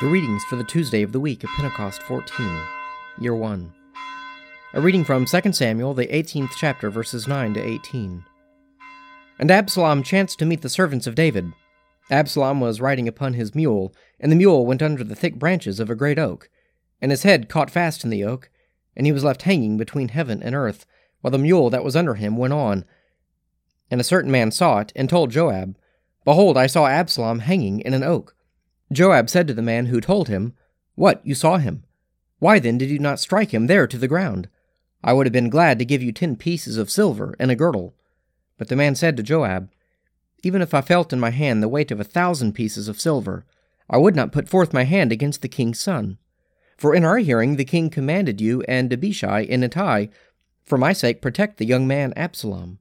The readings for the Tuesday of the week of Pentecost 14, Year 1. A reading from 2 Samuel, the 18th chapter, verses 9 to 18. And Absalom chanced to meet the servants of David. Absalom was riding upon his mule, and the mule went under the thick branches of a great oak, and his head caught fast in the oak, and he was left hanging between heaven and earth, while the mule that was under him went on. And a certain man saw it, and told Joab, Behold, I saw Absalom hanging in an oak. Joab said to the man who told him, What, you saw him? Why then did you not strike him there to the ground? I would have been glad to give you ten pieces of silver and a girdle. But the man said to Joab, Even if I felt in my hand the weight of a thousand pieces of silver, I would not put forth my hand against the king's son. For in our hearing the king commanded you and Abishai and Ittai, for my sake protect the young man Absalom.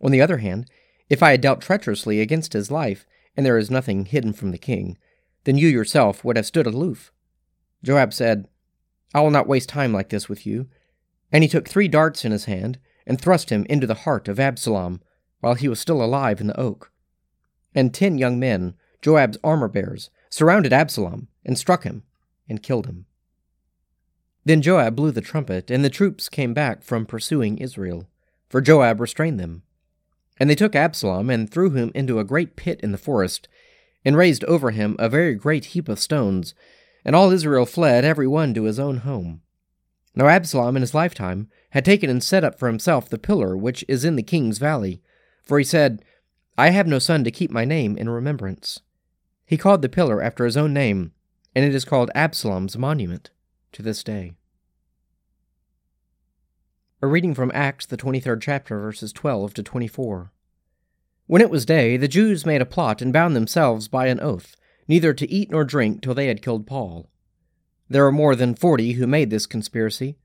On the other hand, if I had dealt treacherously against his life, and there is nothing hidden from the king, then you yourself would have stood aloof. Joab said, I will not waste time like this with you. And he took three darts in his hand, and thrust him into the heart of Absalom, while he was still alive in the oak. And ten young men, Joab's armor bearers, surrounded Absalom, and struck him, and killed him. Then Joab blew the trumpet, and the troops came back from pursuing Israel, for Joab restrained them. And they took Absalom, and threw him into a great pit in the forest, and raised over him a very great heap of stones, and all Israel fled, every one to his own home. Now Absalom in his lifetime had taken and set up for himself the pillar which is in the king's valley, for he said, I have no son to keep my name in remembrance. He called the pillar after his own name, and it is called Absalom's monument to this day. A reading from Acts, the 23rd chapter, verses 12 to 24. When it was day, the Jews made a plot and bound themselves by an oath, neither to eat nor drink till they had killed Paul. There were more than forty who made this conspiracy.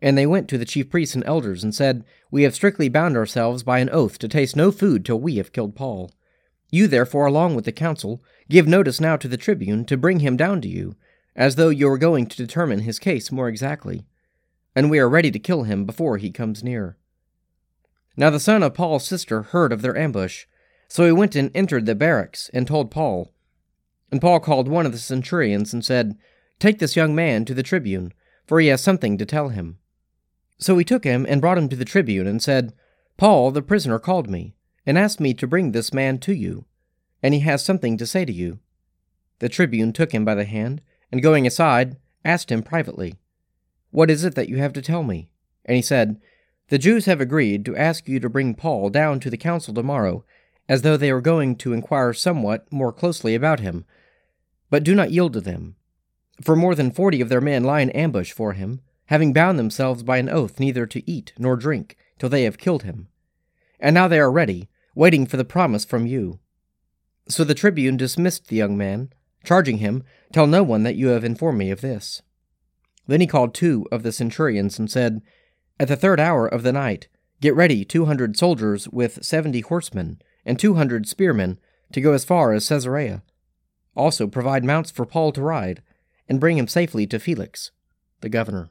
And they went to the chief priests and elders and said, We have strictly bound ourselves by an oath to taste no food till we have killed Paul. You therefore, along with the council, give notice now to the tribune to bring him down to you, as though you were going to determine his case more exactly. And we are ready to kill him before he comes near. Now the son of Paul's sister heard of their ambush, so he went and entered the barracks and told Paul. And Paul called one of the centurions and said, Take this young man to the tribune, for he has something to tell him. So he took him and brought him to the tribune and said, Paul, the prisoner, called me, and asked me to bring this man to you, and he has something to say to you. The tribune took him by the hand, and going aside, asked him privately, What is it that you have to tell me? And he said, the Jews have agreed to ask you to bring Paul down to the council tomorrow, as though they were going to inquire somewhat more closely about him. But do not yield to them. For more than forty of their men lie in ambush for him, having bound themselves by an oath neither to eat nor drink till they have killed him. And now they are ready, waiting for the promise from you. So the tribune dismissed the young man, charging him, Tell no one that you have informed me of this. Then he called two of the centurions and said, at the third hour of the night, get ready two hundred soldiers with seventy horsemen and two hundred spearmen to go as far as Caesarea. Also provide mounts for Paul to ride, and bring him safely to Felix, the governor.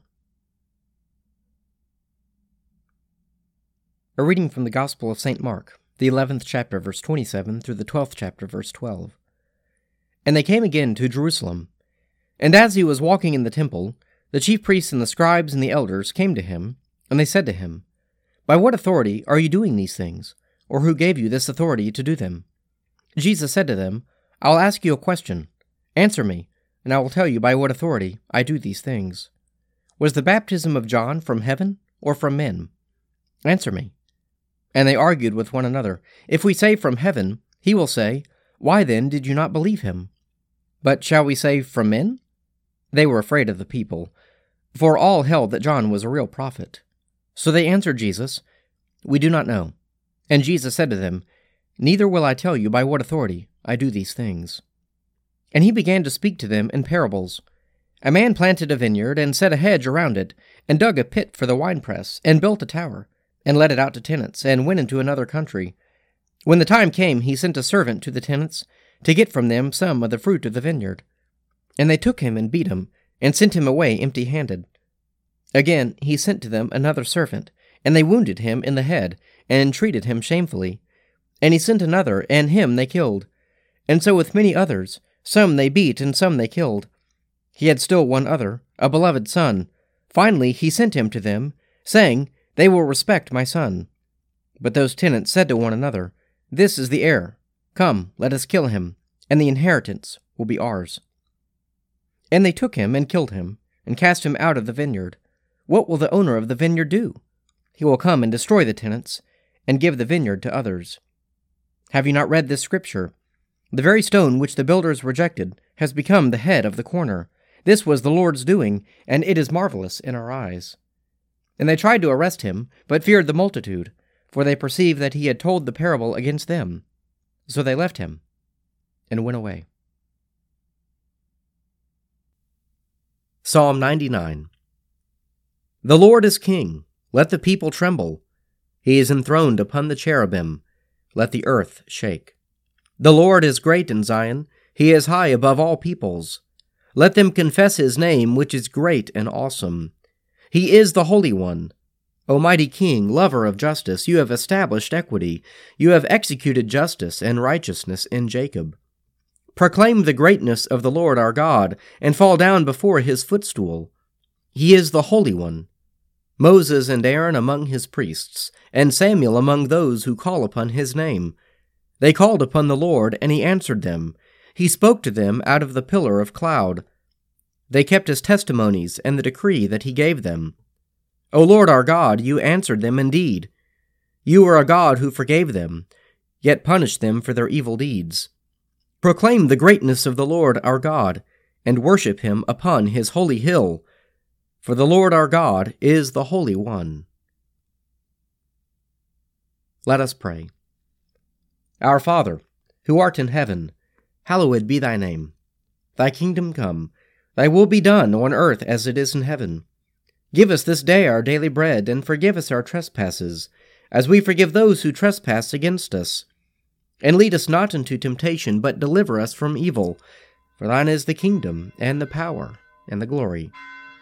A reading from the Gospel of St. Mark, the eleventh chapter, verse twenty seven, through the twelfth chapter, verse twelve. And they came again to Jerusalem. And as he was walking in the temple, the chief priests and the scribes and the elders came to him and they said to him, By what authority are you doing these things? Or who gave you this authority to do them? Jesus said to them, I'll ask you a question. Answer me, and I will tell you by what authority I do these things. Was the baptism of John from heaven or from men? Answer me. And they argued with one another. If we say from heaven, he will say, Why then did you not believe him? But shall we say from men? They were afraid of the people, for all held that John was a real prophet. So they answered Jesus, We do not know. And Jesus said to them, Neither will I tell you by what authority I do these things. And he began to speak to them in parables. A man planted a vineyard, and set a hedge around it, and dug a pit for the winepress, and built a tower, and let it out to tenants, and went into another country. When the time came, he sent a servant to the tenants, to get from them some of the fruit of the vineyard. And they took him and beat him, and sent him away empty handed. Again he sent to them another servant, and they wounded him in the head, and treated him shamefully. And he sent another, and him they killed. And so with many others, Some they beat, and some they killed. He had still one other, a beloved son. Finally, he sent him to them, saying, They will respect my son. But those tenants said to one another, This is the heir. Come, let us kill him, and the inheritance will be ours. And they took him and killed him, and cast him out of the vineyard. What will the owner of the vineyard do? He will come and destroy the tenants, and give the vineyard to others. Have you not read this scripture? The very stone which the builders rejected has become the head of the corner. This was the Lord's doing, and it is marvelous in our eyes. And they tried to arrest him, but feared the multitude, for they perceived that he had told the parable against them. So they left him and went away. Psalm 99 The Lord is king. Let the people tremble. He is enthroned upon the cherubim. Let the earth shake. The Lord is great in Zion. He is high above all peoples. Let them confess his name, which is great and awesome. He is the Holy One. O mighty King, lover of justice, you have established equity. You have executed justice and righteousness in Jacob. Proclaim the greatness of the Lord our God, and fall down before his footstool. He is the Holy One. Moses and Aaron among his priests, and Samuel among those who call upon his name. They called upon the Lord, and he answered them. He spoke to them out of the pillar of cloud. They kept his testimonies and the decree that he gave them. O Lord our God, you answered them indeed. You are a God who forgave them, yet punished them for their evil deeds. Proclaim the greatness of the Lord our God, and worship him upon his holy hill, for the Lord our God is the Holy One. Let us pray. Our Father, who art in heaven, hallowed be thy name. Thy kingdom come, thy will be done on earth as it is in heaven. Give us this day our daily bread, and forgive us our trespasses, as we forgive those who trespass against us and lead us not into temptation, but deliver us from evil. For thine is the kingdom, and the power, and the glory,